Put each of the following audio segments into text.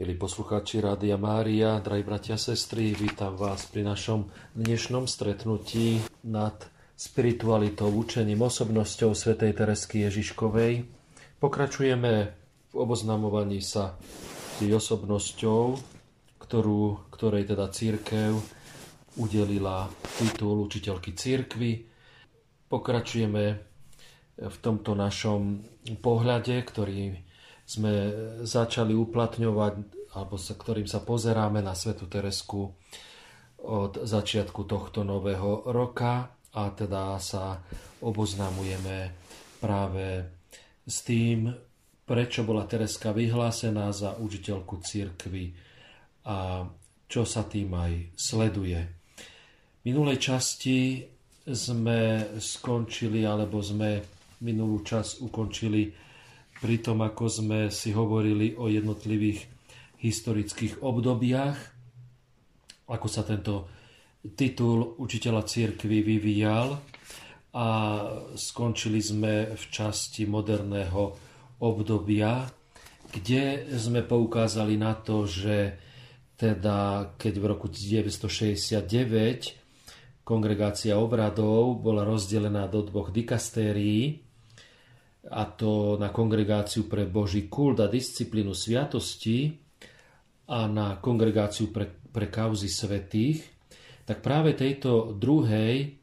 Milí poslucháči Rádia Mária, drahí bratia a sestry, vítam vás pri našom dnešnom stretnutí nad spiritualitou, učením, osobnosťou svätej Teresky Ježiškovej. Pokračujeme v oboznamovaní sa s osobnosťou, ktorú, ktorej teda církev udelila titul učiteľky církvy. Pokračujeme v tomto našom pohľade, ktorý sme začali uplatňovať, alebo sa, ktorým sa pozeráme na Svetu Teresku od začiatku tohto nového roka a teda sa oboznamujeme práve s tým, prečo bola Tereska vyhlásená za učiteľku církvy a čo sa tým aj sleduje. V minulej časti sme skončili, alebo sme minulú časť ukončili pri tom, ako sme si hovorili o jednotlivých historických obdobiach, ako sa tento titul učiteľa církvy vyvíjal a skončili sme v časti moderného obdobia, kde sme poukázali na to, že teda keď v roku 1969 kongregácia obradov bola rozdelená do dvoch dikastérií, a to na kongregáciu pre Boží kult a disciplínu sviatosti a na kongregáciu pre, pre kauzy svetých, tak práve tejto druhej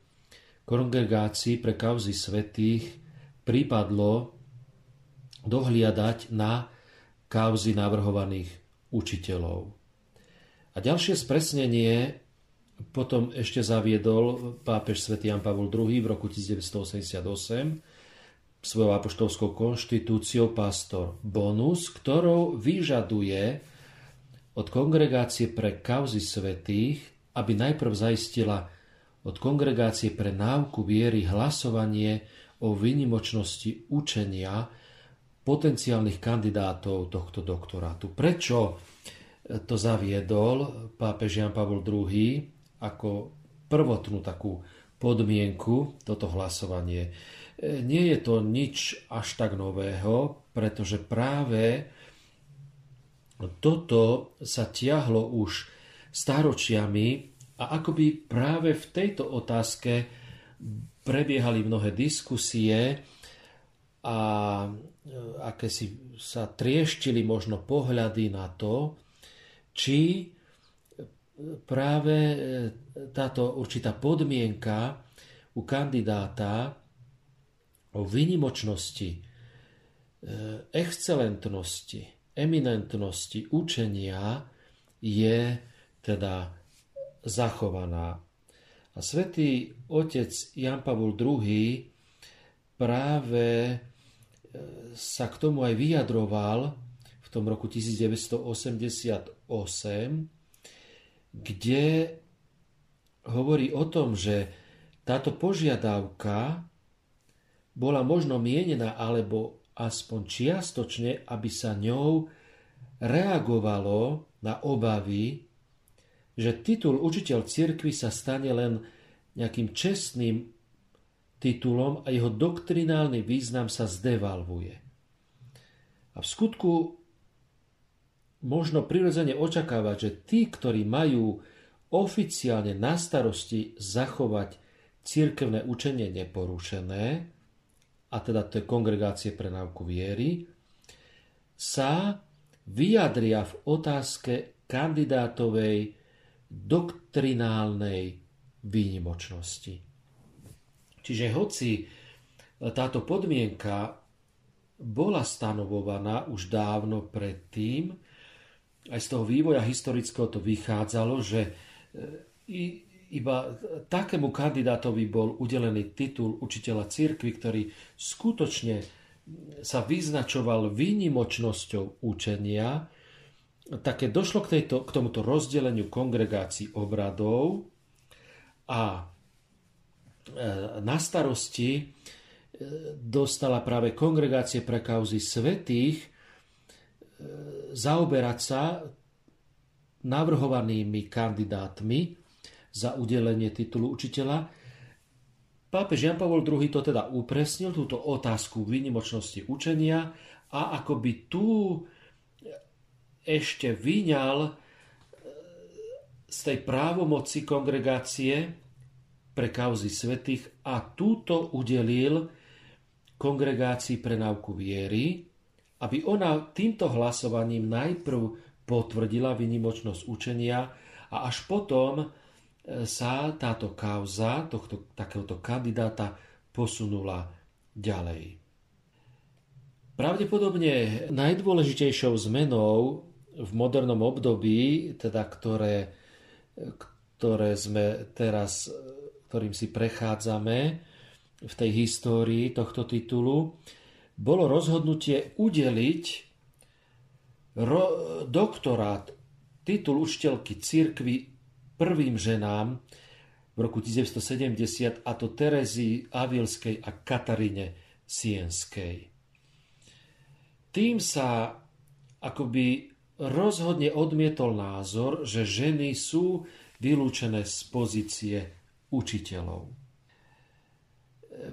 kongregácii pre kauzy svetých pripadlo dohliadať na kauzy navrhovaných učiteľov. A ďalšie spresnenie potom ešte zaviedol pápež svätý Jan Pavol II v roku 1988, svojou apoštolskou konštitúciou pastor Bonus, ktorou vyžaduje od kongregácie pre kauzy svetých, aby najprv zaistila od kongregácie pre náuku viery hlasovanie o výnimočnosti učenia potenciálnych kandidátov tohto doktorátu. Prečo to zaviedol pápež Jan Pavel II ako prvotnú takú podmienku toto hlasovanie? Nie je to nič až tak nového, pretože práve toto sa tiahlo už stáročiami a akoby práve v tejto otázke prebiehali mnohé diskusie a aké si sa trieštili možno pohľady na to, či práve táto určitá podmienka u kandidáta o vynimočnosti, e, excelentnosti, eminentnosti učenia je teda zachovaná. A svätý otec Jan Pavol II práve e, sa k tomu aj vyjadroval v tom roku 1988, kde hovorí o tom, že táto požiadavka bola možno mienená alebo aspoň čiastočne, aby sa ňou reagovalo na obavy, že titul učiteľ cirkvi sa stane len nejakým čestným titulom a jeho doktrinálny význam sa zdevalvuje. A v skutku možno prirodzene očakávať, že tí, ktorí majú oficiálne na starosti zachovať cirkevné učenie neporušené, a teda to je kongregácie pre náuku viery, sa vyjadria v otázke kandidátovej doktrinálnej výnimočnosti. Čiže hoci táto podmienka bola stanovovaná už dávno predtým, aj z toho vývoja historického to vychádzalo, že iba takému kandidátovi bol udelený titul učiteľa cirkvi, ktorý skutočne sa vyznačoval výnimočnosťou učenia, také došlo k, tejto, k tomuto rozdeleniu kongregácií obradov a e, na starosti e, dostala práve kongregácie pre kauzy svetých e, zaoberať sa navrhovanými kandidátmi za udelenie titulu učiteľa. Pápež Jan Pavol II to teda upresnil, túto otázku výnimočnosti učenia a akoby tú ešte vyňal e, z tej právomoci kongregácie pre kauzy svetých a túto udelil kongregácii pre náuku viery, aby ona týmto hlasovaním najprv potvrdila vynimočnosť učenia a až potom sa táto kauza tohto, takéhoto kandidáta posunula ďalej. Pravdepodobne najdôležitejšou zmenou v modernom období, teda ktoré, ktoré sme teraz, ktorým si prechádzame v tej histórii tohto titulu, bolo rozhodnutie udeliť ro, doktorát, titul učiteľky církvy prvým ženám v roku 1970, a to Terezii Avilskej a Kataríne Sienskej. Tým sa akoby rozhodne odmietol názor, že ženy sú vylúčené z pozície učiteľov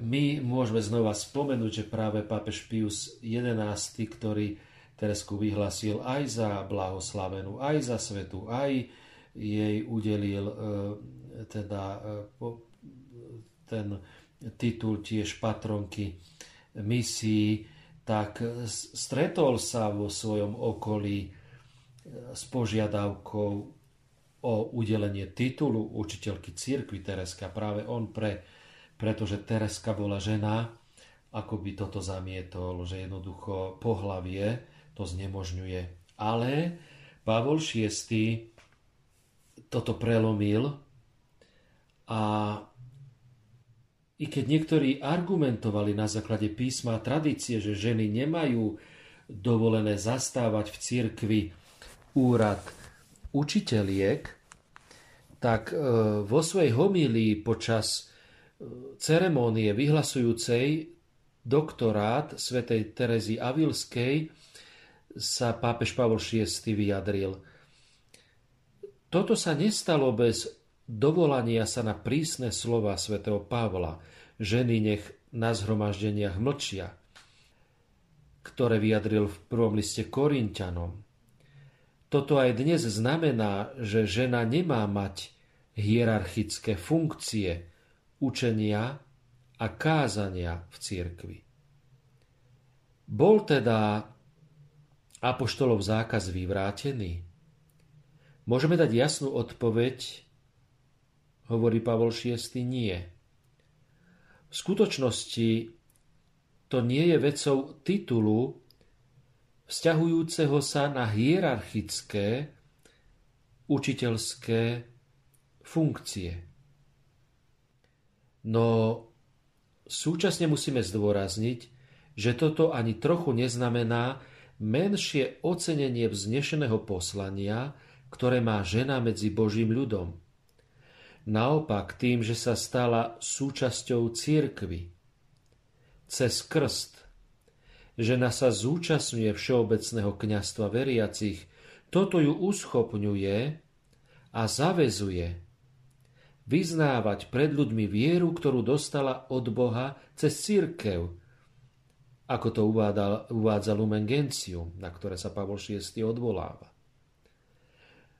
my môžeme znova spomenúť, že práve pápež Pius XI, ktorý Teresku vyhlasil aj za blahoslavenú, aj za svetu, aj jej udelil e, teda e, ten titul tiež patronky misií, tak stretol sa vo svojom okolí e, s požiadavkou o udelenie titulu učiteľky církvy Tereska. Práve on pre pretože Tereska bola žena, ako by toto zamietol, že jednoducho pohlavie to znemožňuje. Ale Pavol VI toto prelomil a i keď niektorí argumentovali na základe písma a tradície, že ženy nemajú dovolené zastávať v cirkvi úrad učiteľiek, tak e, vo svojej homílii počas ceremónie vyhlasujúcej doktorát svätej Terezy Avilskej sa pápež Pavol VI vyjadril. Toto sa nestalo bez dovolania sa na prísne slova svätého Pavla. Ženy nech na zhromaždeniach mlčia, ktoré vyjadril v prvom liste Korintianom. Toto aj dnes znamená, že žena nemá mať hierarchické funkcie, učenia a kázania v cirkvi. Bol teda apoštolov zákaz vyvrátený? Môžeme dať jasnú odpoveď, hovorí Pavol VI, nie. V skutočnosti to nie je vecou titulu vzťahujúceho sa na hierarchické učiteľské funkcie. No súčasne musíme zdôrazniť, že toto ani trochu neznamená menšie ocenenie vznešeného poslania, ktoré má žena medzi Božím ľudom. Naopak tým, že sa stala súčasťou církvy, cez krst, žena sa zúčastňuje všeobecného kňastva veriacich, toto ju uschopňuje a zavezuje vyznávať pred ľuďmi vieru, ktorú dostala od Boha cez církev, ako to uvádza, uvádza Lumen Gentium, na ktoré sa Pavol VI odvoláva.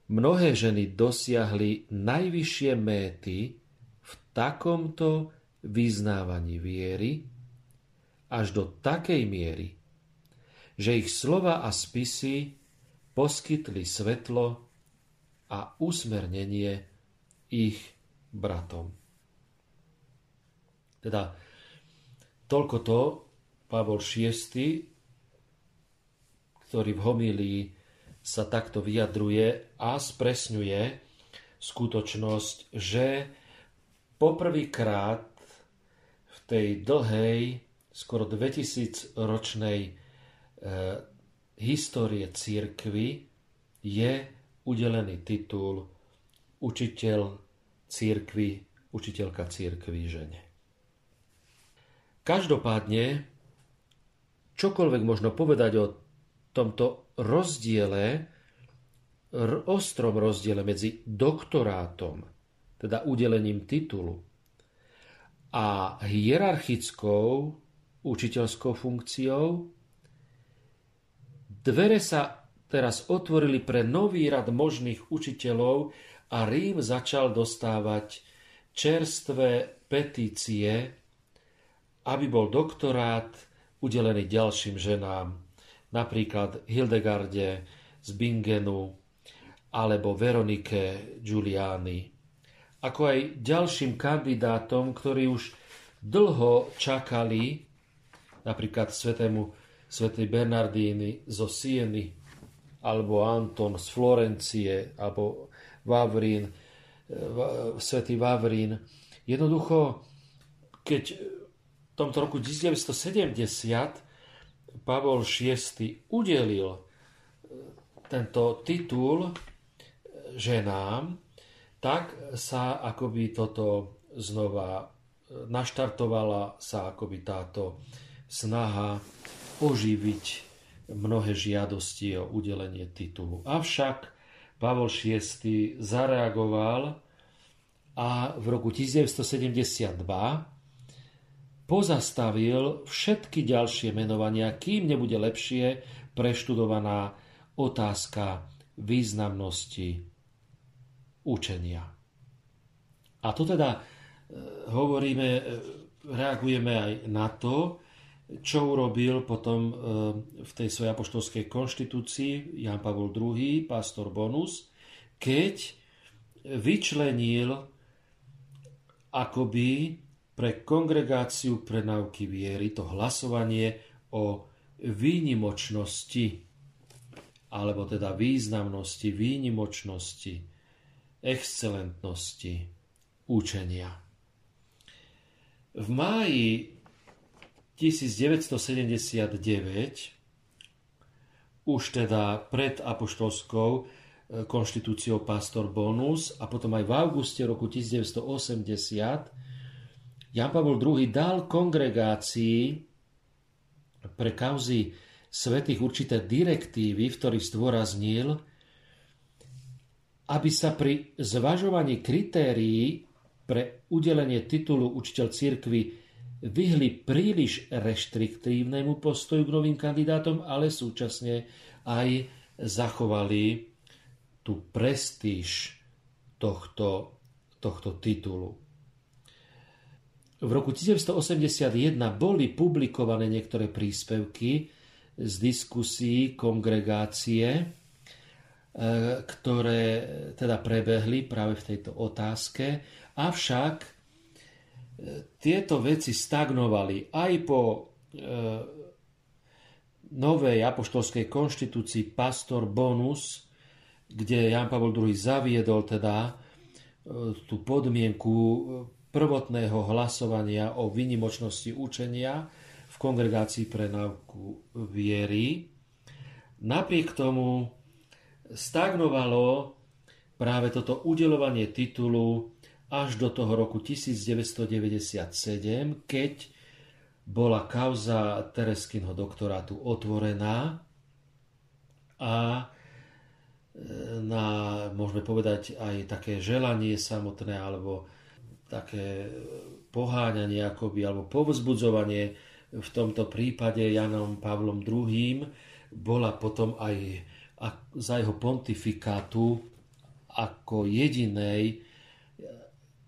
Mnohé ženy dosiahli najvyššie méty v takomto vyznávaní viery až do takej miery, že ich slova a spisy poskytli svetlo a usmernenie ich bratom. Teda toľko to Pavol VI, ktorý v homílii sa takto vyjadruje a spresňuje skutočnosť, že poprvýkrát v tej dlhej, skoro 2000 ročnej e, histórie církvy je udelený titul učiteľ církvy, učiteľka církvy žene. Každopádne, čokoľvek možno povedať o tomto rozdiele, ostrom rozdiele medzi doktorátom, teda udelením titulu, a hierarchickou učiteľskou funkciou, dvere sa teraz otvorili pre nový rad možných učiteľov a Rím začal dostávať čerstvé petície, aby bol doktorát udelený ďalším ženám, napríklad Hildegarde z Bingenu alebo Veronike Giuliani, ako aj ďalším kandidátom, ktorí už dlho čakali, napríklad svetému svätej Bernardíny zo Sieny, alebo Anton z Florencie, alebo Vavrín, svätý Vavrín. Jednoducho, keď v tomto roku 1970 Pavol VI udelil e, tento titul ženám, tak sa akoby toto znova e, naštartovala sa akoby táto snaha oživiť mnohé žiadosti o udelenie titulu. Avšak Pavol VI zareagoval a v roku 1972 pozastavil všetky ďalšie menovania, kým nebude lepšie preštudovaná otázka významnosti učenia. A to teda e, hovoríme, e, reagujeme aj na to, čo urobil potom e, v tej svojej apoštolskej konštitúcii Jan Pavol II, pastor Bonus, keď vyčlenil akoby pre kongregáciu pre náuky viery to hlasovanie o výnimočnosti alebo teda významnosti, výnimočnosti, excelentnosti učenia. V máji 1979 už teda pred apoštolskou e, konštitúciou Pastor Bonus a potom aj v auguste roku 1980 Jan Pavel II dal kongregácii pre kauzy svetých určité direktívy, v ktorých zdôraznil, aby sa pri zvažovaní kritérií pre udelenie titulu učiteľ církvy vyhli príliš reštriktívnemu postoju k novým kandidátom, ale súčasne aj zachovali tú prestíž tohto, tohto titulu. V roku 1981 boli publikované niektoré príspevky z diskusí kongregácie, e, ktoré teda prebehli práve v tejto otázke, avšak tieto veci stagnovali aj po e, novej apoštolskej konštitúcii Pastor Bonus, kde Jan Pavel II zaviedol teda e, tú podmienku prvotného hlasovania o vynimočnosti učenia v kongregácii pre náuku viery. Napriek tomu stagnovalo práve toto udelovanie titulu až do toho roku 1997, keď bola kauza Tereskinho doktorátu otvorená a e, na, môžeme povedať, aj také želanie samotné, alebo také poháňanie akoby, alebo povzbudzovanie v tomto prípade Janom Pavlom II bola potom aj za jeho pontifikátu ako jedinej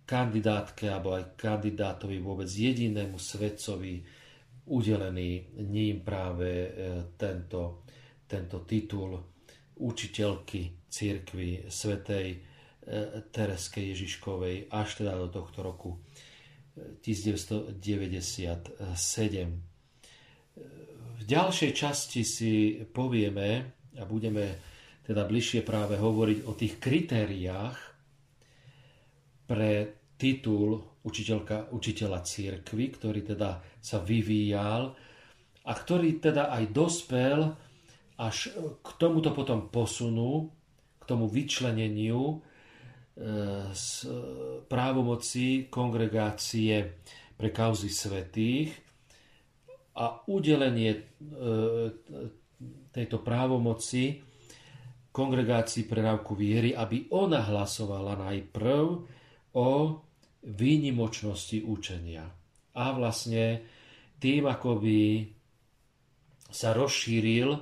kandidátke alebo aj kandidátovi vôbec jedinému svedcovi udelený ním práve e, tento, tento titul učiteľky církvy svetej e, Tereske Ježiškovej až teda do tohto roku 1997. E, v ďalšej časti si povieme a budeme teda bližšie práve hovoriť o tých kritériách, pre titul učiteľka, učiteľa církvy, ktorý teda sa vyvíjal a ktorý teda aj dospel až k tomuto potom posunu, k tomu vyčleneniu z právomoci kongregácie pre kauzy svetých a udelenie e, tejto právomoci kongregácii pre náuku viery, aby ona hlasovala najprv o výnimočnosti učenia. A vlastne tým, ako by sa rozšíril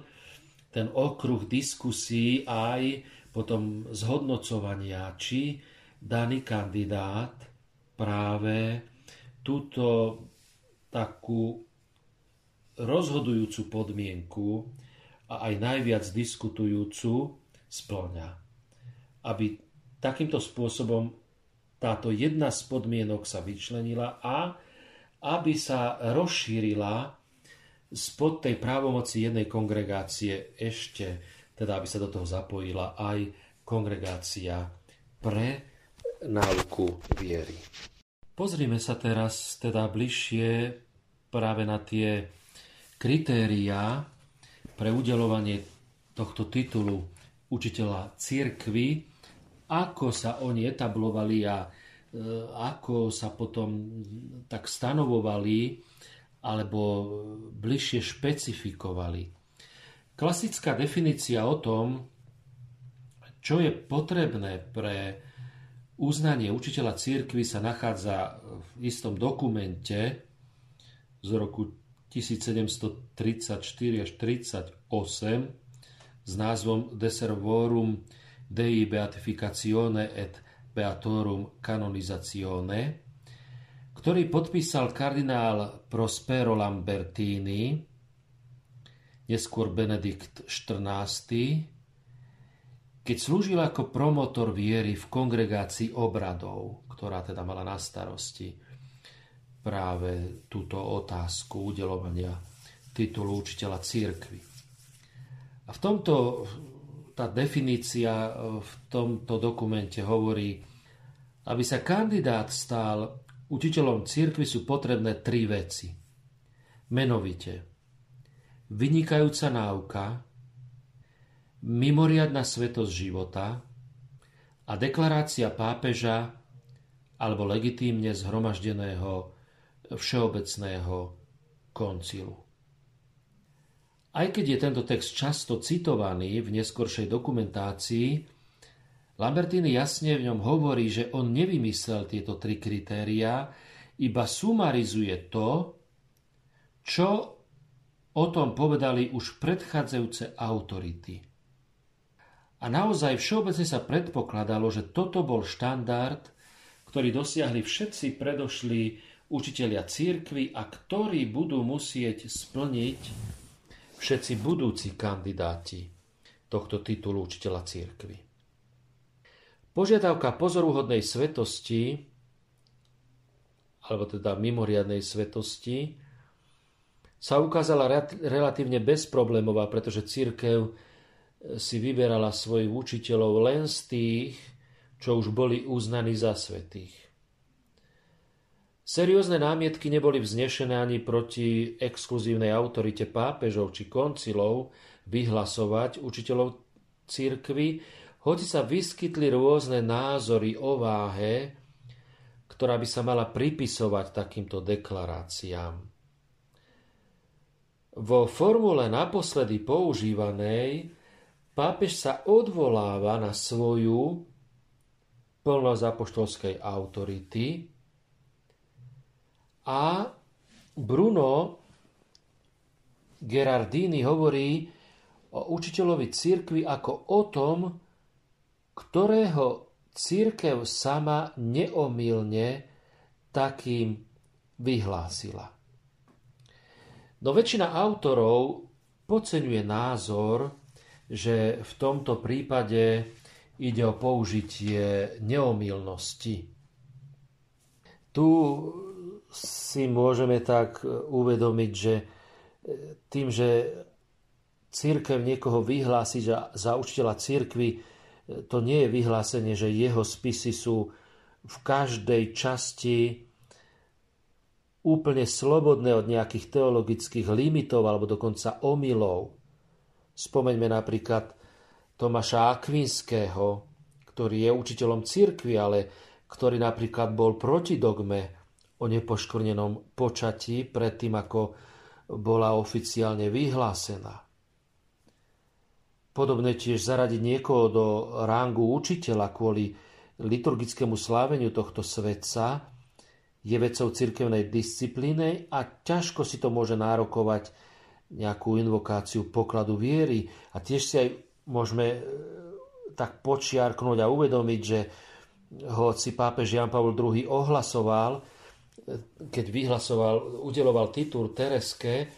ten okruh diskusí aj potom zhodnocovania, či daný kandidát práve túto takú rozhodujúcu podmienku a aj najviac diskutujúcu splňa. Aby takýmto spôsobom táto jedna z podmienok sa vyčlenila a aby sa rozšírila spod tej právomoci jednej kongregácie ešte, teda aby sa do toho zapojila aj kongregácia pre náuku viery. Pozrime sa teraz teda bližšie práve na tie kritériá pre udelovanie tohto titulu učiteľa církvy, ako sa oni etablovali a e, ako sa potom tak stanovovali alebo bližšie špecifikovali. Klasická definícia o tom, čo je potrebné pre uznanie učiteľa církvy sa nachádza v istom dokumente z roku 1734 až 38 s názvom De Servorum Dei Beatificatione et Beatorum Canonizazione, ktorý podpísal kardinál Prospero Lambertini, neskôr Benedikt XIV, keď slúžil ako promotor viery v kongregácii obradov, ktorá teda mala na starosti práve túto otázku udelovania titulu učiteľa církvy. A v tomto tá definícia v tomto dokumente hovorí, aby sa kandidát stal učiteľom církvy sú potrebné tri veci. Menovite vynikajúca náuka, mimoriadna svetosť života a deklarácia pápeža alebo legitímne zhromaždeného všeobecného koncilu. Aj keď je tento text často citovaný v neskoršej dokumentácii, Lambertini jasne v ňom hovorí, že on nevymyslel tieto tri kritériá, iba sumarizuje to, čo o tom povedali už predchádzajúce autority – a naozaj všeobecne sa predpokladalo, že toto bol štandard, ktorý dosiahli všetci predošli učitelia církvy a ktorí budú musieť splniť všetci budúci kandidáti tohto titulu učiteľa církvy. Požiadavka pozoruhodnej svetosti, alebo teda mimoriadnej svetosti, sa ukázala relatívne bezproblémová, pretože církev si vyberala svojich učiteľov len z tých, čo už boli uznaní za svetých. Seriózne námietky neboli vznešené ani proti exkluzívnej autorite pápežov či koncilov vyhlasovať učiteľov církvy, hoci sa vyskytli rôzne názory o váhe, ktorá by sa mala pripisovať takýmto deklaráciám. Vo formule naposledy používanej pápež sa odvoláva na svoju plnosť apoštolskej autority a Bruno Gerardini hovorí o učiteľovi církvy ako o tom, ktorého církev sama neomilne takým vyhlásila. No väčšina autorov podceňuje názor, že v tomto prípade ide o použitie neomilnosti. Tu si môžeme tak uvedomiť, že tým, že církev niekoho vyhlási za, za učiteľa církvy, to nie je vyhlásenie, že jeho spisy sú v každej časti úplne slobodné od nejakých teologických limitov alebo dokonca omylov. Spomeňme napríklad Tomáša Akvinského, ktorý je učiteľom cirkvi, ale ktorý napríklad bol proti dogme o nepoškvrnenom počatí predtým, ako bola oficiálne vyhlásená. Podobne tiež zaradiť niekoho do rángu učiteľa kvôli liturgickému sláveniu tohto svetca je vecou cirkevnej disciplíny a ťažko si to môže nárokovať nejakú invokáciu pokladu viery. A tiež si aj môžeme e, tak počiarknúť a uvedomiť, že hoci pápež Jan Pavel II ohlasoval, e, keď vyhlasoval, udeloval titul Tereske,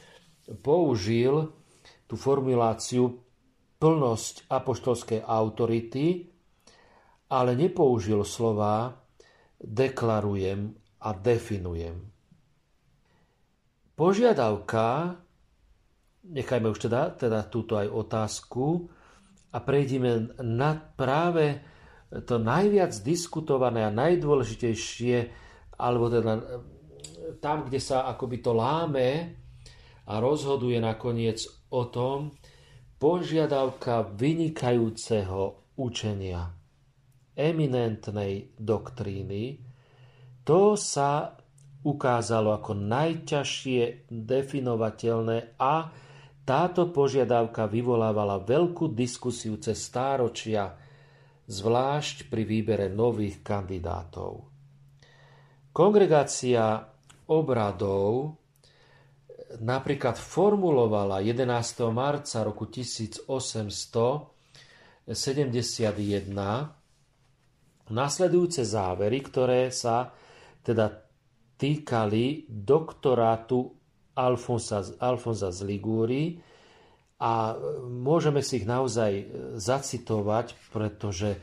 použil tú formuláciu plnosť apoštolskej autority, ale nepoužil slova deklarujem a definujem. Požiadavka, nechajme už teda, teda túto aj otázku a prejdime na práve to najviac diskutované a najdôležitejšie, alebo teda tam, kde sa akoby to láme a rozhoduje nakoniec o tom, požiadavka vynikajúceho učenia, eminentnej doktríny, to sa ukázalo ako najťažšie definovateľné a táto požiadavka vyvolávala veľkú diskusiu cez stáročia, zvlášť pri výbere nových kandidátov. Kongregácia obradov napríklad formulovala 11. marca roku 1871 nasledujúce závery, ktoré sa teda týkali doktorátu Alfonsa, Alfonsa z Ligúry a môžeme si ich naozaj zacitovať, pretože e,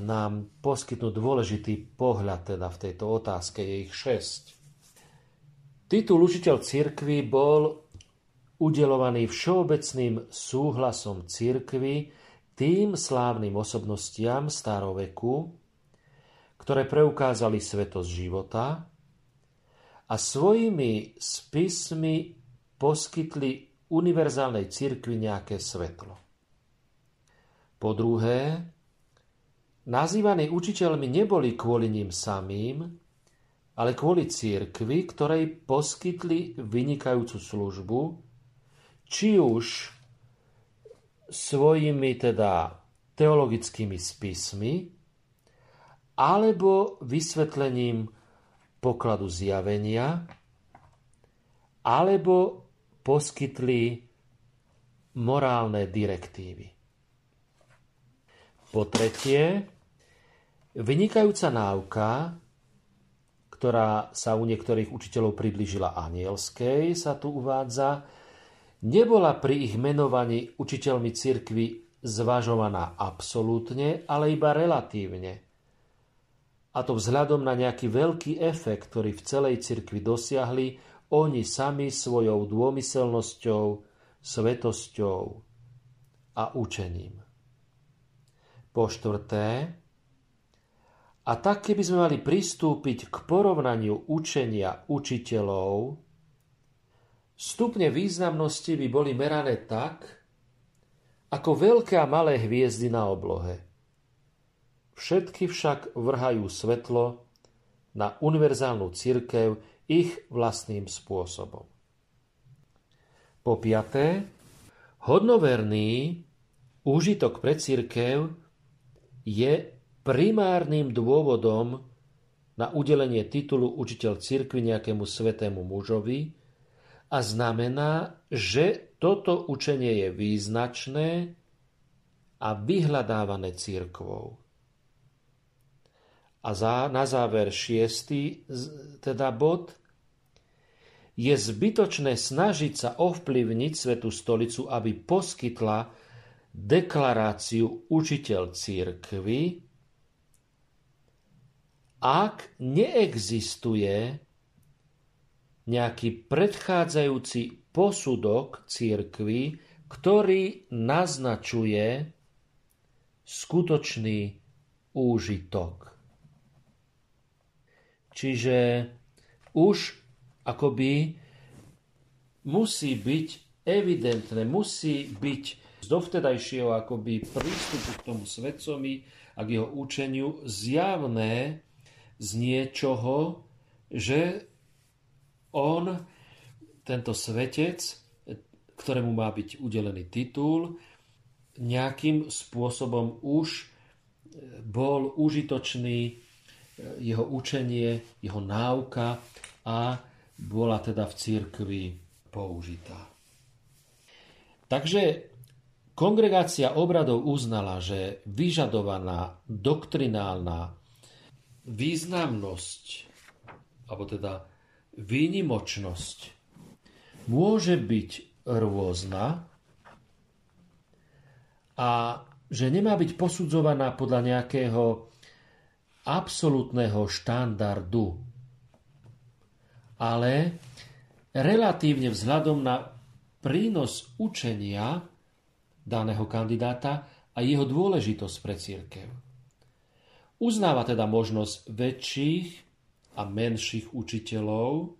nám poskytnú dôležitý pohľad teda v tejto otázke, je ich šesť. Titul učiteľ cirkvy bol udelovaný všeobecným súhlasom cirkvy tým slávnym osobnostiam staroveku, ktoré preukázali svetosť života a svojimi spismi poskytli univerzálnej cirkvi nejaké svetlo. Po druhé, nazývaní učiteľmi neboli kvôli ním samým, ale kvôli církvi, ktorej poskytli vynikajúcu službu, či už svojimi teda teologickými spismi, alebo vysvetlením pokladu zjavenia, alebo poskytli morálne direktívy. Po tretie, vynikajúca náuka ktorá sa u niektorých učiteľov približila anielskej, sa tu uvádza, nebola pri ich menovaní učiteľmi cirkvy zvažovaná absolútne, ale iba relatívne. A to vzhľadom na nejaký veľký efekt, ktorý v celej cirkvi dosiahli oni sami svojou dômyselnosťou, svetosťou a učením. Po štvrté, a tak, keby sme mali pristúpiť k porovnaniu učenia učiteľov, stupne významnosti by boli merané tak, ako veľké a malé hviezdy na oblohe. Všetky však vrhajú svetlo na univerzálnu církev ich vlastným spôsobom. Po piaté, hodnoverný úžitok pre církev je primárnym dôvodom na udelenie titulu učiteľ cirkvi nejakému svetému mužovi a znamená, že toto učenie je význačné a vyhľadávané církvou. A za, na záver šiestý teda bod je zbytočné snažiť sa ovplyvniť Svetú stolicu, aby poskytla deklaráciu učiteľ církvy, ak neexistuje nejaký predchádzajúci posudok církvy, ktorý naznačuje skutočný úžitok. Čiže už akoby musí byť evidentné, musí byť z dovtedajšieho akoby prístupu k tomu svetcovi a k jeho učeniu zjavné, z niečoho, že on, tento svetec, ktorému má byť udelený titul, nejakým spôsobom už bol užitočný jeho učenie, jeho náuka a bola teda v církvi použitá. Takže kongregácia obradov uznala, že vyžadovaná doktrinálna významnosť, alebo teda výnimočnosť, môže byť rôzna a že nemá byť posudzovaná podľa nejakého absolútneho štandardu, ale relatívne vzhľadom na prínos učenia daného kandidáta a jeho dôležitosť pre církev. Uznáva teda možnosť väčších a menších učiteľov,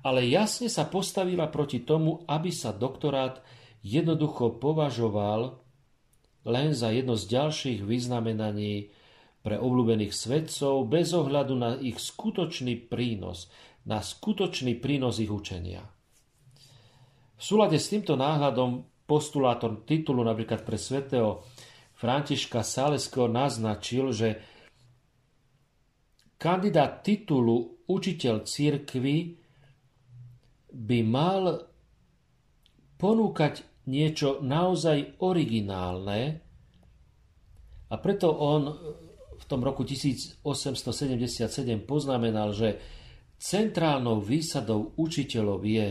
ale jasne sa postavila proti tomu, aby sa doktorát jednoducho považoval len za jedno z ďalších vyznamenaní pre obľúbených svedcov bez ohľadu na ich skutočný prínos, na skutočný prínos ich učenia. V súlade s týmto náhľadom postulátor titulu napríklad pre svätého Františka Saleského naznačil, že kandidát titulu učiteľ církvy by mal ponúkať niečo naozaj originálne a preto on tom roku 1877 poznamenal, že centrálnou výsadou učiteľov je,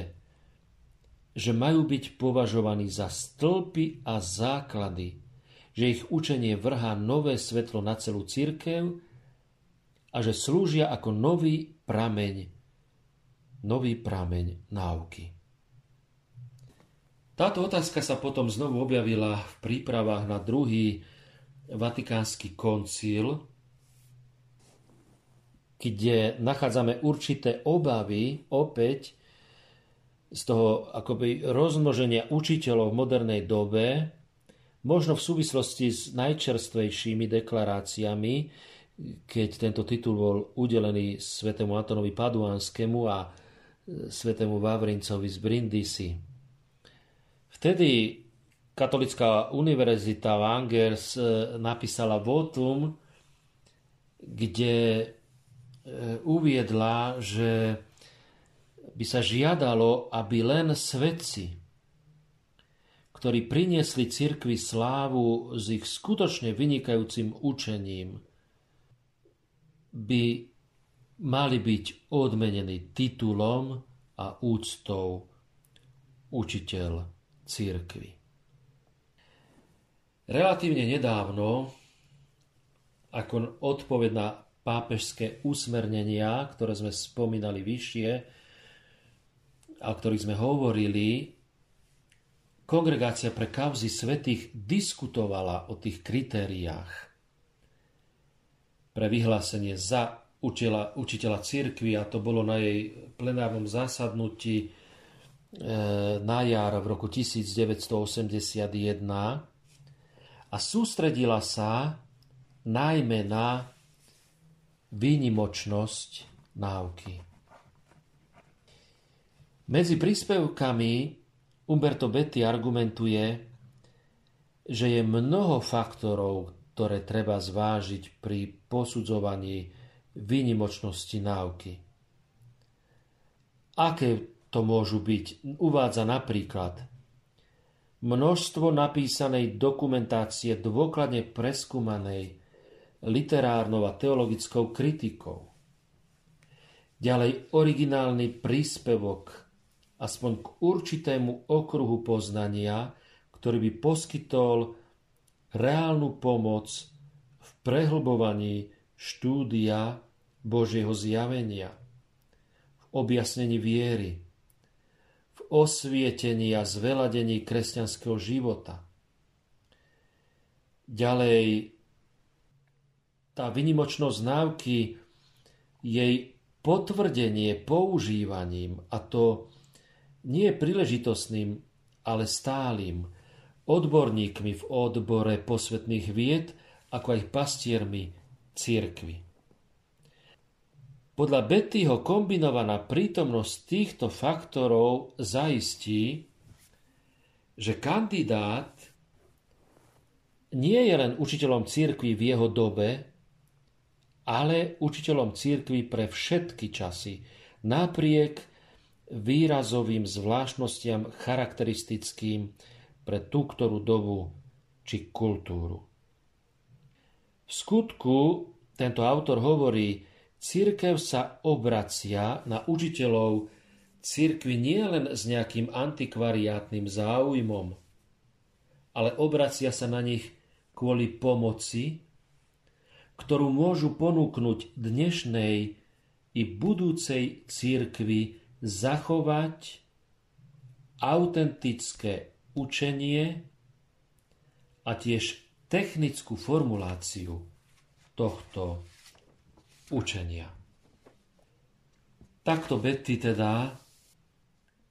že majú byť považovaní za stĺpy a základy, že ich učenie vrhá nové svetlo na celú církev a že slúžia ako nový prameň, nový prameň náuky. Táto otázka sa potom znovu objavila v prípravách na druhý Vatikánsky koncil, kde nachádzame určité obavy opäť z toho akoby rozmnoženia učiteľov v modernej dobe, možno v súvislosti s najčerstvejšími deklaráciami, keď tento titul bol udelený svetému Antonovi Paduanskému a svetému Vavrincovi z Brindisi. Vtedy Katolická univerzita v Angers e, napísala votum, kde e, uviedla, že by sa žiadalo, aby len svedci, ktorí priniesli cirkvi slávu s ich skutočne vynikajúcim učením, by mali byť odmenení titulom a úctou učiteľ církvy. Relatívne nedávno, ako odpoveď na pápežské usmernenia, ktoré sme spomínali vyššie a o ktorých sme hovorili, kongregácia pre kauzy svetých diskutovala o tých kritériách pre vyhlásenie za učiteľa, učiteľa církvy a to bolo na jej plenárnom zásadnutí E, na jar v roku 1981 a sústredila sa najmä na výnimočnosť náuky. Medzi príspevkami Umberto Betty argumentuje, že je mnoho faktorov, ktoré treba zvážiť pri posudzovaní výnimočnosti náuky. Aké to môžu byť. Uvádza napríklad množstvo napísanej dokumentácie dôkladne preskúmanej literárnou a teologickou kritikou. Ďalej originálny príspevok aspoň k určitému okruhu poznania, ktorý by poskytol reálnu pomoc v prehlbovaní štúdia Božieho zjavenia, v objasnení viery, osvietení a zveladení kresťanského života. Ďalej, tá vynimočnosť náuky, jej potvrdenie používaním, a to nie príležitostným, ale stálym, odborníkmi v odbore posvetných vied, ako aj pastiermi církvy. Podľa Bettyho kombinovaná prítomnosť týchto faktorov zaistí, že kandidát nie je len učiteľom církvy v jeho dobe, ale učiteľom církvy pre všetky časy, napriek výrazovým zvláštnostiam charakteristickým pre tú ktorú dobu či kultúru. V skutku tento autor hovorí, církev sa obracia na učiteľov církvy nielen s nejakým antikvariátnym záujmom, ale obracia sa na nich kvôli pomoci, ktorú môžu ponúknuť dnešnej i budúcej církvi zachovať autentické učenie a tiež technickú formuláciu tohto učenia. Takto Betty teda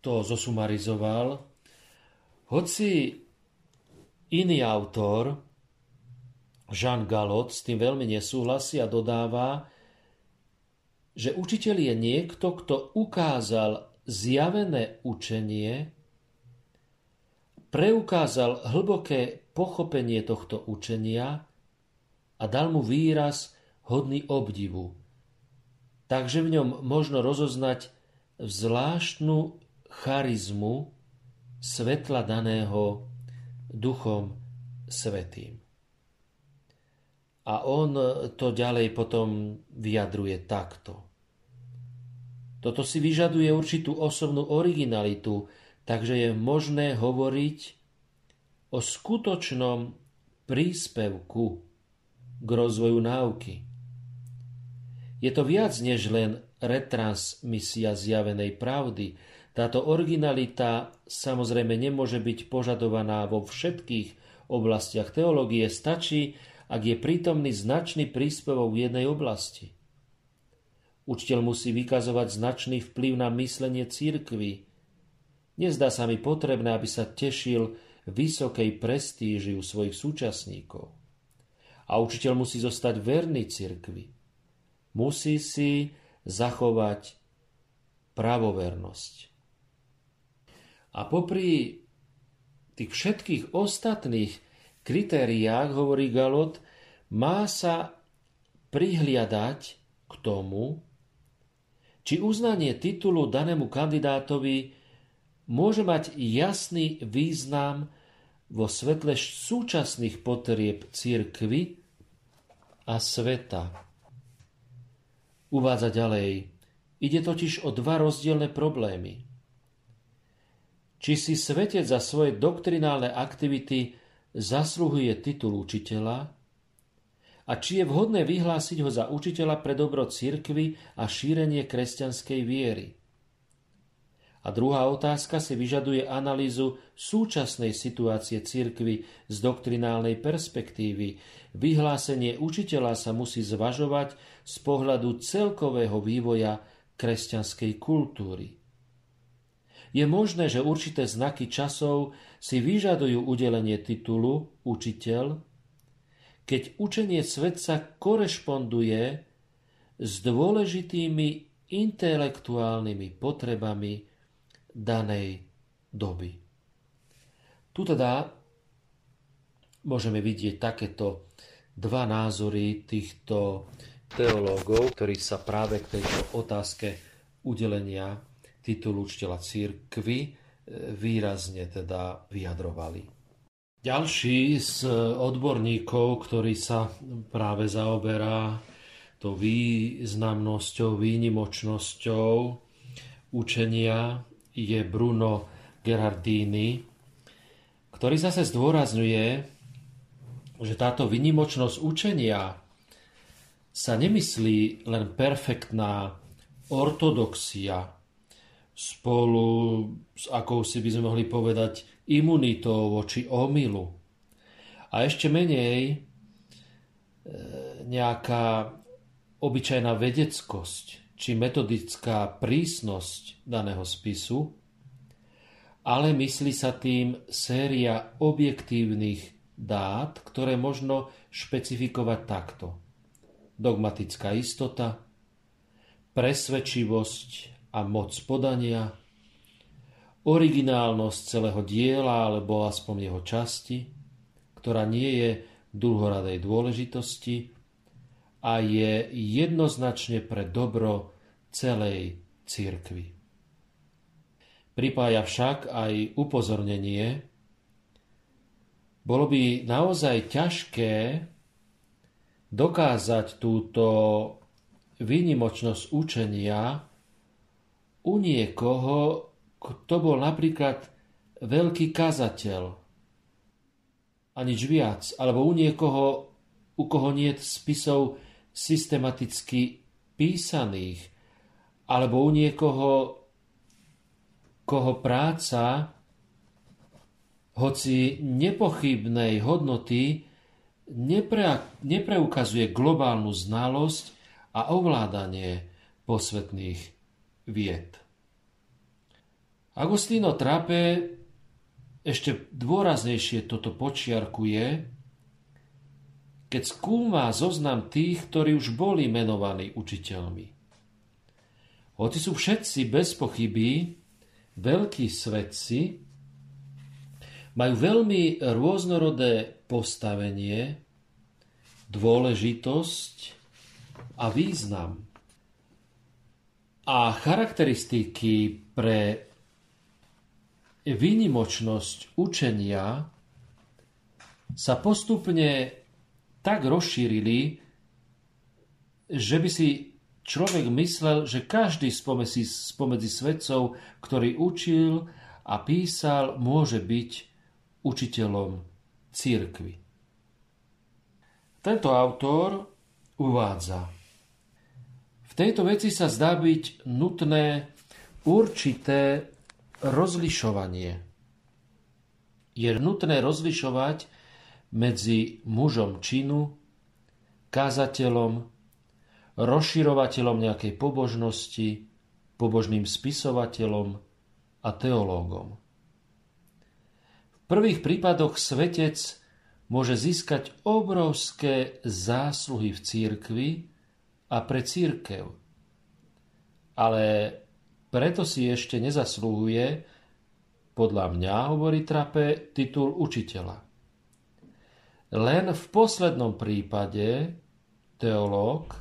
to zosumarizoval, hoci iný autor, Jean Galot, s tým veľmi nesúhlasí a dodáva, že učiteľ je niekto, kto ukázal zjavené učenie, preukázal hlboké pochopenie tohto učenia a dal mu výraz hodný obdivu. Takže v ňom možno rozoznať zvláštnu charizmu svetla daného duchom svetým. A on to ďalej potom vyjadruje takto. Toto si vyžaduje určitú osobnú originalitu, takže je možné hovoriť o skutočnom príspevku k rozvoju náuky. Je to viac než len retransmisia zjavenej pravdy. Táto originalita samozrejme nemôže byť požadovaná vo všetkých oblastiach teológie. Stačí, ak je prítomný značný príspevok v jednej oblasti. Učiteľ musí vykazovať značný vplyv na myslenie církvy. Nezdá sa mi potrebné, aby sa tešil vysokej prestíži u svojich súčasníkov. A učiteľ musí zostať verný církvi. Musí si zachovať pravovernosť. A popri tých všetkých ostatných kritériách, hovorí Galot, má sa prihliadať k tomu, či uznanie titulu danému kandidátovi môže mať jasný význam vo svetle súčasných potrieb církvy a sveta. Uvádza ďalej, ide totiž o dva rozdielne problémy. Či si svetec za svoje doktrinálne aktivity zasluhuje titul učiteľa, a či je vhodné vyhlásiť ho za učiteľa pre dobro cirkvy a šírenie kresťanskej viery. A druhá otázka si vyžaduje analýzu súčasnej situácie cirkvy z doktrinálnej perspektívy. Vyhlásenie učiteľa sa musí zvažovať z pohľadu celkového vývoja kresťanskej kultúry. Je možné, že určité znaky časov si vyžadujú udelenie titulu učiteľ keď učenie svetca korešponduje s dôležitými intelektuálnymi potrebami danej doby. Tu teda môžeme vidieť takéto dva názory týchto teológov, ktorí sa práve k tejto otázke udelenia titulu učiteľa církvy e, výrazne teda vyjadrovali. Ďalší z odborníkov, ktorý sa práve zaoberá tou významnosťou, výnimočnosťou učenia je Bruno Gerardini, ktorý zase zdôrazňuje, že táto výnimočnosť učenia sa nemyslí len perfektná ortodoxia spolu s akousi by sme mohli povedať imunitou voči omylu. A ešte menej e, nejaká obyčajná vedeckosť či metodická prísnosť daného spisu, ale myslí sa tým séria objektívnych dát, ktoré možno špecifikovať takto. Dogmatická istota, presvedčivosť a moc podania, originálnosť celého diela alebo aspoň jeho časti, ktorá nie je druhoradej dôležitosti a je jednoznačne pre dobro celej církvy. pripája však aj upozornenie. Bolo by naozaj ťažké dokázať túto výnimočnosť učenia u niekoho, kto bol napríklad veľký kazateľ. A nič viac, alebo u niekoho, u koho nie spisov systematicky písaných, alebo u niekoho, koho práca, hoci nepochybnej hodnoty, nepre, nepreukazuje globálnu znalosť a ovládanie posvetných vied. Agostino Trape ešte dôraznejšie toto počiarkuje, keď skúma zoznam tých, ktorí už boli menovaní učiteľmi. Hoci sú všetci bez pochyby veľkí svedci, majú veľmi rôznorodé postavenie, dôležitosť a význam. A charakteristiky pre výnimočnosť učenia sa postupne tak rozšírili, že by si človek myslel, že každý spomedzi, spomedzi svedcov, ktorý učil a písal, môže byť učiteľom církvy. Tento autor uvádza, v tejto veci sa zdá byť nutné určité rozlišovanie. Je nutné rozlišovať medzi mužom činu, kázateľom, rozširovateľom nejakej pobožnosti, pobožným spisovateľom a teológom. V prvých prípadoch svetec môže získať obrovské zásluhy v církvi a pre církev. Ale preto si ešte nezaslúhuje, podľa mňa, hovorí Trape, titul učiteľa. Len v poslednom prípade teológ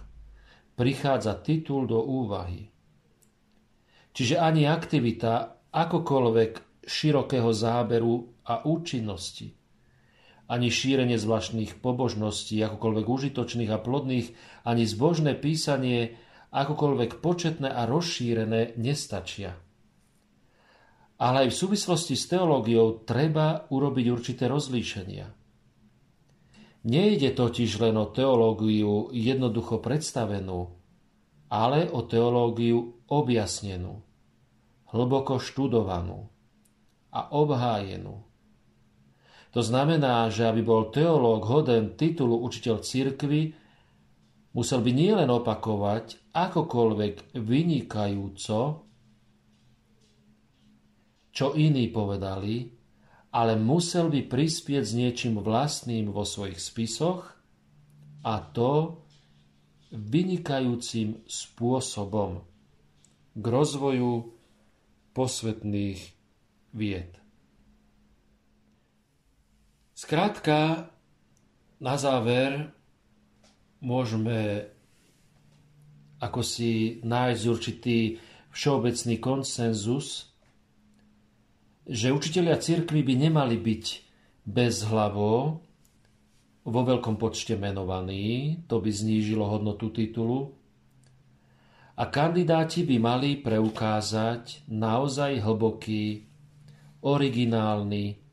prichádza titul do úvahy. Čiže ani aktivita akokoľvek širokého záberu a účinnosti, ani šírenie zvláštnych pobožností, akokoľvek užitočných a plodných, ani zbožné písanie akokoľvek početné a rozšírené nestačia. Ale aj v súvislosti s teológiou treba urobiť určité rozlíšenia. Nejde totiž len o teológiu jednoducho predstavenú, ale o teológiu objasnenú, hlboko študovanú a obhájenú. To znamená, že aby bol teológ hoden titulu učiteľ cirkvy, musel by nielen opakovať akokoľvek vynikajúco, čo iní povedali, ale musel by prispieť s niečím vlastným vo svojich spisoch a to vynikajúcim spôsobom k rozvoju posvetných vied. Skrátka, na záver môžeme ako si nájsť určitý všeobecný konsenzus, že učiteľia cirkvi by nemali byť bez hlavo, vo veľkom počte menovaní, to by znížilo hodnotu titulu, a kandidáti by mali preukázať naozaj hlboký, originálny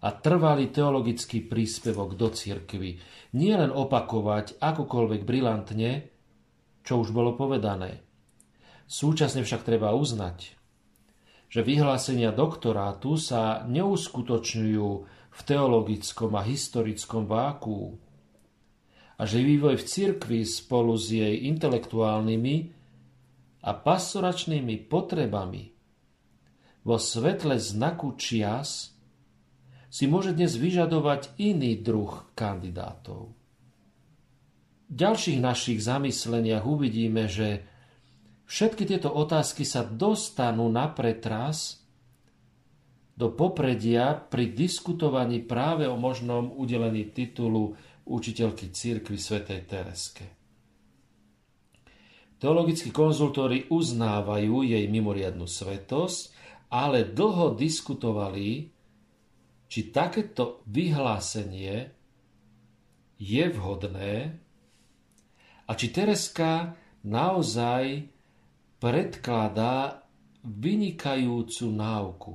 a trvalý teologický príspevok do cirkvy. Nie len opakovať akokoľvek brilantne, čo už bolo povedané. Súčasne však treba uznať, že vyhlásenia doktorátu sa neuskutočňujú v teologickom a historickom váku a že vývoj v cirkvi spolu s jej intelektuálnymi a pastoračnými potrebami vo svetle znaku čias si môže dnes vyžadovať iný druh kandidátov ďalších našich zamysleniach uvidíme, že všetky tieto otázky sa dostanú na pretras do popredia pri diskutovaní práve o možnom udelení titulu učiteľky církvy svätej Tereske. Teologickí konzultóri uznávajú jej mimoriadnu svetosť ale dlho diskutovali, či takéto vyhlásenie je vhodné a či Tereska naozaj predkladá vynikajúcu náuku.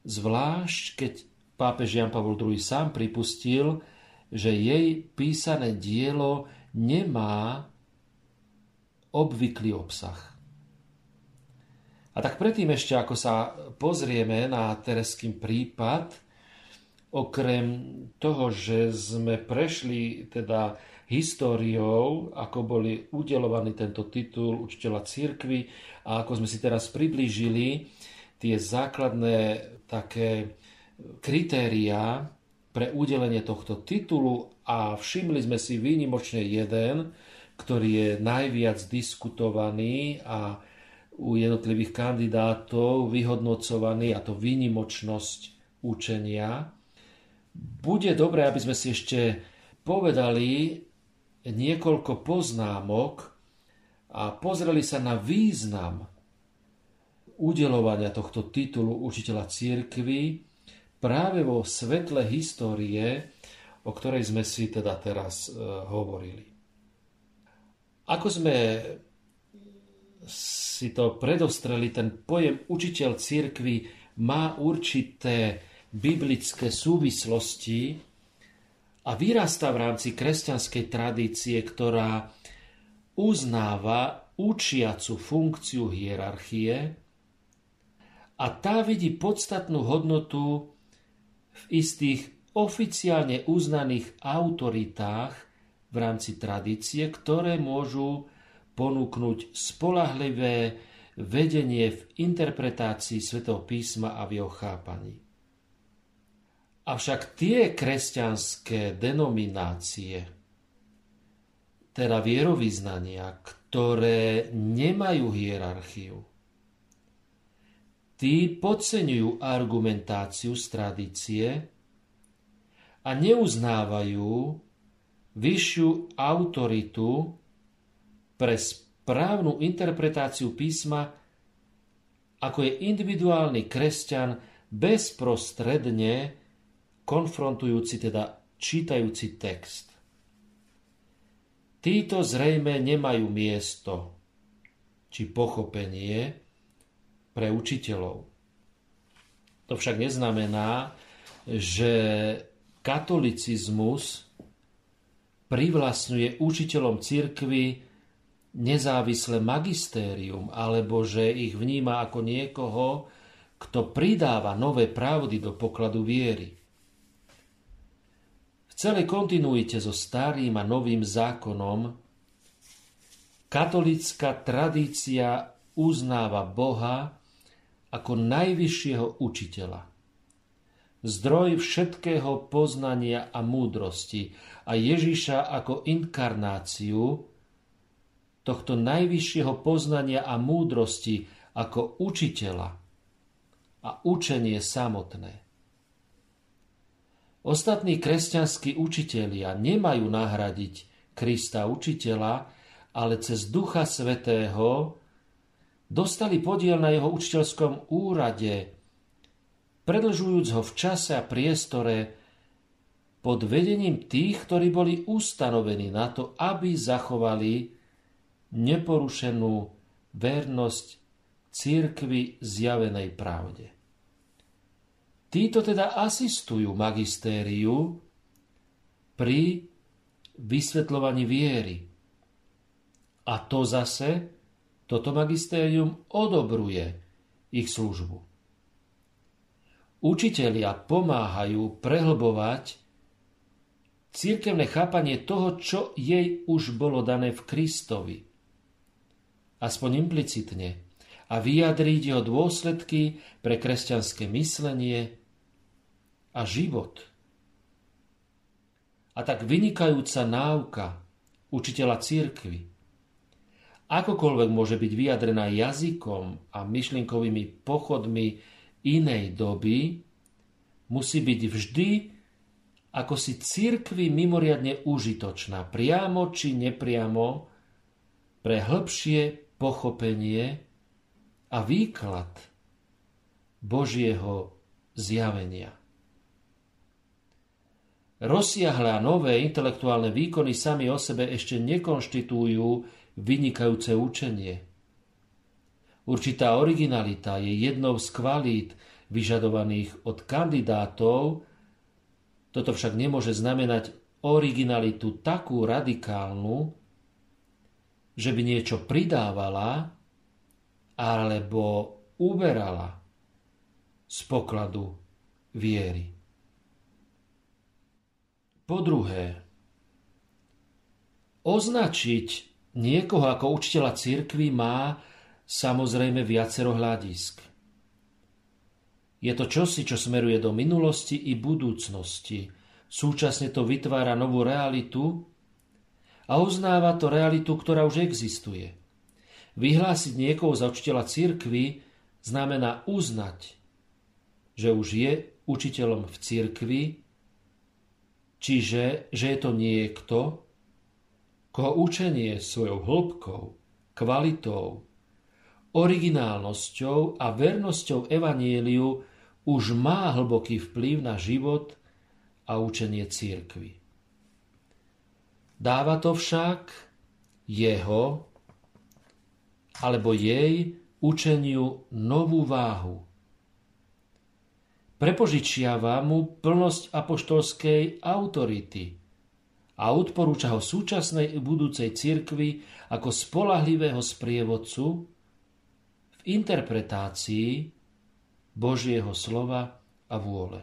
Zvlášť, keď pápež Jan Pavel II sám pripustil, že jej písané dielo nemá obvyklý obsah. A tak predtým ešte, ako sa pozrieme na Tereským prípad, okrem toho, že sme prešli teda históriou, ako boli udelovaný tento titul učiteľa církvy a ako sme si teraz priblížili tie základné také kritériá pre udelenie tohto titulu a všimli sme si výnimočne jeden, ktorý je najviac diskutovaný a u jednotlivých kandidátov vyhodnocovaný, a to výnimočnosť učenia. Bude dobré, aby sme si ešte povedali niekoľko poznámok a pozreli sa na význam udelovania tohto titulu učiteľa církvy práve vo svetle histórie, o ktorej sme si teda teraz e, hovorili. Ako sme si to predostreli, ten pojem učiteľ církvy má určité biblické súvislosti a vyrastá v rámci kresťanskej tradície, ktorá uznáva učiacu funkciu hierarchie a tá vidí podstatnú hodnotu v istých oficiálne uznaných autoritách v rámci tradície, ktoré môžu ponúknuť spolahlivé vedenie v interpretácii svätého písma a v jeho chápaní. Avšak tie kresťanské denominácie, teda vierovýznania, ktoré nemajú hierarchiu, tí podceňujú argumentáciu z tradície a neuznávajú vyššiu autoritu pre správnu interpretáciu písma, ako je individuálny kresťan bezprostredne konfrontujúci, teda čítajúci text. Títo zrejme nemajú miesto či pochopenie pre učiteľov. To však neznamená, že katolicizmus privlastňuje učiteľom cirkvy nezávislé magistérium, alebo že ich vníma ako niekoho, kto pridáva nové pravdy do pokladu viery celej kontinuite so starým a novým zákonom katolická tradícia uznáva Boha ako najvyššieho učiteľa. Zdroj všetkého poznania a múdrosti a Ježiša ako inkarnáciu tohto najvyššieho poznania a múdrosti ako učiteľa a učenie samotné. Ostatní kresťanskí učitelia nemajú nahradiť Krista učiteľa, ale cez Ducha Svetého dostali podiel na jeho učiteľskom úrade, predlžujúc ho v čase a priestore pod vedením tých, ktorí boli ustanovení na to, aby zachovali neporušenú vernosť církvy zjavenej pravde. Títo teda asistujú magistériu pri vysvetľovaní viery. A to zase, toto magistérium odobruje ich službu. Učitelia pomáhajú prehlbovať církevné chápanie toho, čo jej už bolo dané v Kristovi. Aspoň implicitne. A vyjadriť jeho dôsledky pre kresťanské myslenie, a život. A tak vynikajúca náuka učiteľa církvy, akokoľvek môže byť vyjadrená jazykom a myšlienkovými pochodmi inej doby, musí byť vždy ako si církvy mimoriadne užitočná, priamo či nepriamo, pre hĺbšie pochopenie a výklad Božieho zjavenia. Rozsiahle a nové intelektuálne výkony sami o sebe ešte nekonštitujú vynikajúce učenie. Určitá originalita je jednou z kvalít vyžadovaných od kandidátov, toto však nemôže znamenať originalitu takú radikálnu, že by niečo pridávala alebo uberala z pokladu viery. Po druhé, označiť niekoho ako učiteľa cirkvi má samozrejme viacero hľadisk. Je to čosi, čo smeruje do minulosti i budúcnosti. Súčasne to vytvára novú realitu a uznáva to realitu, ktorá už existuje. Vyhlásiť niekoho za učiteľa cirkvi znamená uznať, že už je učiteľom v cirkvi Čiže, že je to niekto, koho učenie svojou hĺbkou, kvalitou, originálnosťou a vernosťou evanieliu už má hlboký vplyv na život a učenie církvy. Dáva to však jeho alebo jej učeniu novú váhu prepožičiava mu plnosť apoštolskej autority a odporúča ho súčasnej i budúcej cirkvi ako spolahlivého sprievodcu v interpretácii Božieho slova a vôle.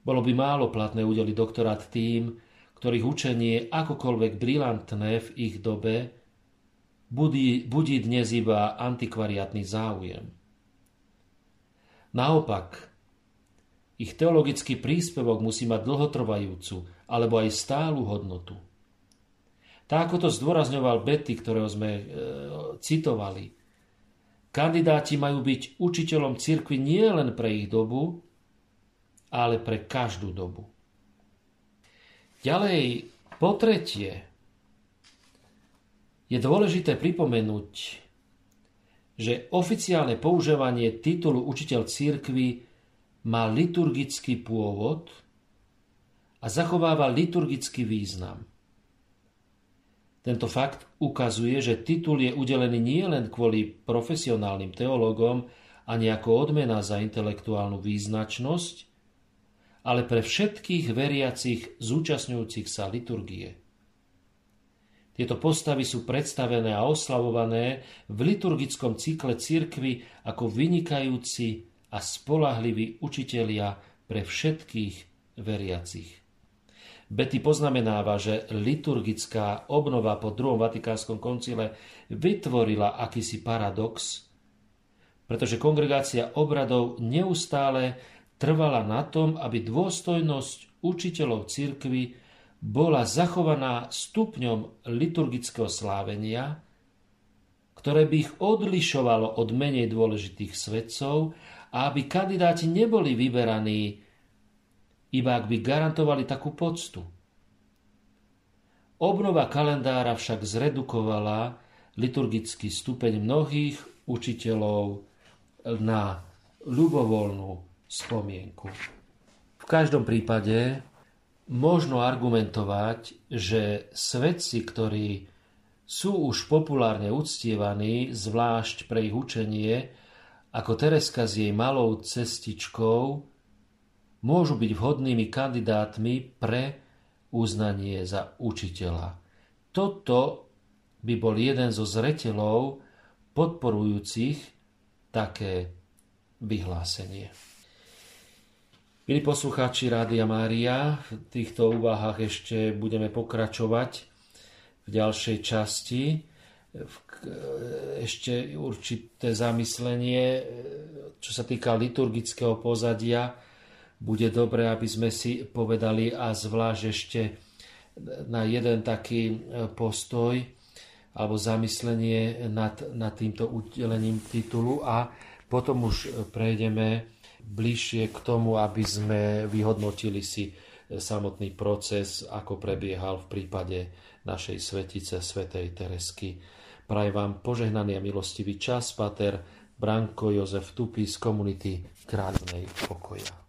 Bolo by málo platné udeliť doktorát tým, ktorých učenie akokoľvek brilantné v ich dobe budí, budí dnes iba antikvariátny záujem – Naopak, ich teologický príspevok musí mať dlhotrvajúcu alebo aj stálu hodnotu. Tak ako to zdôrazňoval Betty, ktorého sme e, citovali, kandidáti majú byť učiteľom cirkvi nie len pre ich dobu, ale pre každú dobu. Ďalej, po tretie, je dôležité pripomenúť, že oficiálne používanie titulu učiteľ církvy má liturgický pôvod a zachováva liturgický význam. Tento fakt ukazuje, že titul je udelený nielen kvôli profesionálnym teológom ani ako odmena za intelektuálnu význačnosť, ale pre všetkých veriacich zúčastňujúcich sa liturgie. Tieto postavy sú predstavené a oslavované v liturgickom cykle cirkvy ako vynikajúci a spolahliví učitelia pre všetkých veriacich. Betty poznamenáva, že liturgická obnova po druhom Vatikánskom koncile vytvorila akýsi paradox, pretože kongregácia obradov neustále trvala na tom, aby dôstojnosť učiteľov cirkvy bola zachovaná stupňom liturgického slávenia, ktoré by ich odlišovalo od menej dôležitých svedcov a aby kandidáti neboli vyberaní, iba ak by garantovali takú poctu. Obnova kalendára však zredukovala liturgický stupeň mnohých učiteľov na ľubovoľnú spomienku. V každom prípade možno argumentovať, že svedci, ktorí sú už populárne uctievaní, zvlášť pre ich učenie, ako Tereska s jej malou cestičkou, môžu byť vhodnými kandidátmi pre uznanie za učiteľa. Toto by bol jeden zo zretelov podporujúcich také vyhlásenie. Milí poslucháči Rádia Mária, v týchto úvahách ešte budeme pokračovať v ďalšej časti. Ešte určité zamyslenie, čo sa týka liturgického pozadia, bude dobré, aby sme si povedali a zvlášť ešte na jeden taký postoj alebo zamyslenie nad, nad týmto udelením titulu a potom už prejdeme bližšie k tomu, aby sme vyhodnotili si e, samotný proces, ako prebiehal v prípade našej svetice, svetej Teresky. Prajem vám požehnaný a milostivý čas, Pater, Branko Jozef Tupy z komunity Kráľovnej pokoja.